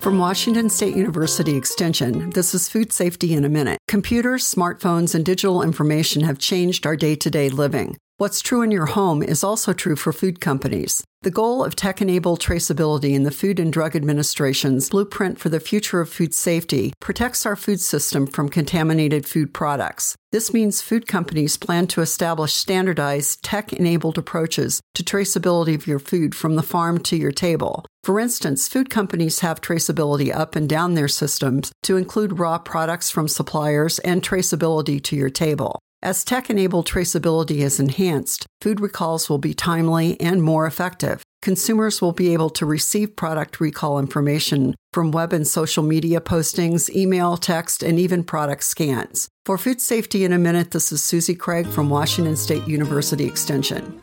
From Washington State University Extension, this is Food Safety in a Minute. Computers, smartphones, and digital information have changed our day to day living. What's true in your home is also true for food companies. The goal of tech enabled traceability in the Food and Drug Administration's blueprint for the future of food safety protects our food system from contaminated food products. This means food companies plan to establish standardized tech enabled approaches to traceability of your food from the farm to your table. For instance, food companies have traceability up and down their systems to include raw products from suppliers and traceability to your table. As tech enabled traceability is enhanced, food recalls will be timely and more effective. Consumers will be able to receive product recall information from web and social media postings, email, text, and even product scans. For Food Safety in a Minute, this is Susie Craig from Washington State University Extension.